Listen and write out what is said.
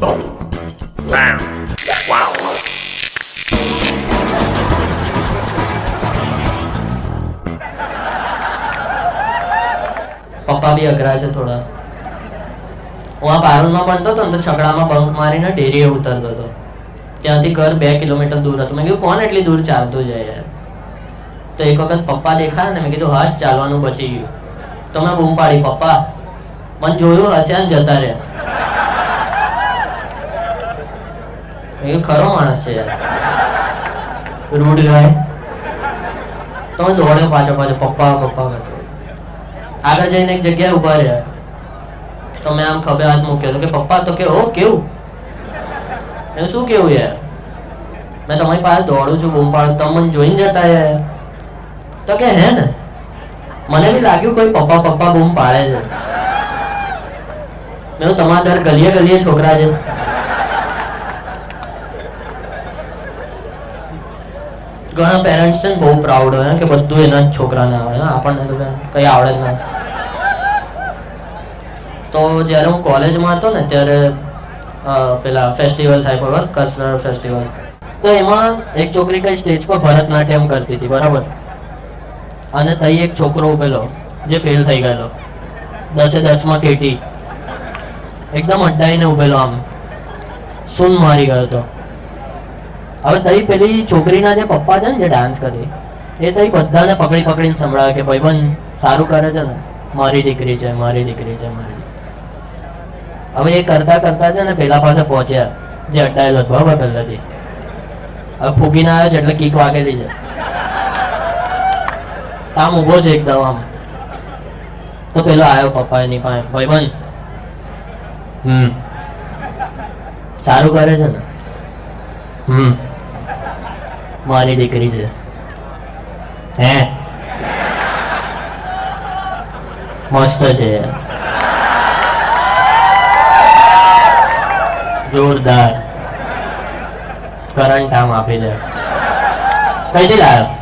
Boom. Bam. Wow. પપ્પા બી અઘરા છે થોડા હું આ બારૂદમાં ભણતો હતો ને તો છકડામાં બંક મારીને ડેરીએ ઉતરતો હતો ત્યાંથી ઘર બે કિલોમીટર દૂર હતું મેં કીધું, કોણ એટલી દૂર ચાલતું જાય યાર તો એક વખત પપ્પા દેખાયા ને મેં કીધું, હશ, ચાલવાનું બચી ગયું તો મેં બૂમ પાડી, પપ્પા, મને જોયું હશે ને જતા રહ્યા કીધું ખરો માણસ છે યાર. Rude guy. તો દોડ્યો પાછો પાછો, પપ્પા પપ્પા કરતો. આગળ જઈને એક જગ્યાએ ઊભા રહ્યા. તો મેં આમ ખભે હાથ મૂક્યો. તો કે, પપ્પા, તો કે, ઓ, કેવું? મેં શું કેવું યાર? મેં તમારી પાસે દોડું છું, બૂમ પાડું તમે મને જોઈને જતા યાર. તો કે, હે ને? મને બી લાગ્યું કોઈ પપ્પા પપ્પા બૂમ પાડે છે. મેં તમારા દર ગલીએ ગલીએ છોકરા છે. ઘણા પેરેન્ટ્સ છે ને બહુ પ્રાઉડ હોય કે બધું એના છોકરાને આવડે. આપણને તો કઈ- આવડે જ ના. તો જ્યારે હું કોલેજમાં હતો ને, ત્યારે પેલા ફેસ્ટિવલ થાય બરાબર કલ્ચરલ ફેસ્ટિવલ તો એમાં એક છોકરી કઈ સ્ટેજ પર ભરતનાટ્યમ કરતી હતી, બરાબર? અને તઈ એક છોકરો ઉભેલો જે ફેલ થઈ ગયેલો. દસે દસમાં કેટી. એકદમ અડ્ડાઈને ઉભેલો આમ. સૂન મારી ગયો હતો. હવે તઈ પેલી છોકરીના જે પપ્પા છે ને જે ડાન્સ કરે, એ તઈ બધાને પકડી પકડીને સંભળાવે કે ભાઈબંધ સારું કરે છે ને. મારી દીકરી છે, મારી દીકરી છે, મારી હવે એ કરતા કરતા છે ને પેલા પાસે પહોંચ્યા, જે અડાયેલો હતો બરાબર પહેલાથી. હવે ફૂગીને આવ્યો છે એટલે કીક વાગેલી છે આમ ઊભો છે એકદમ આમ. તો પેલો આવ્યો પપ્પા એની પાસે ભાઈબંધ હમ. સારું કરે છે ને. હમ. મારી દીકરી છે. હે? મસ્ત છે. જોરદાર. કરંટ આમ આપી દે. કઈ દે લાવ્યો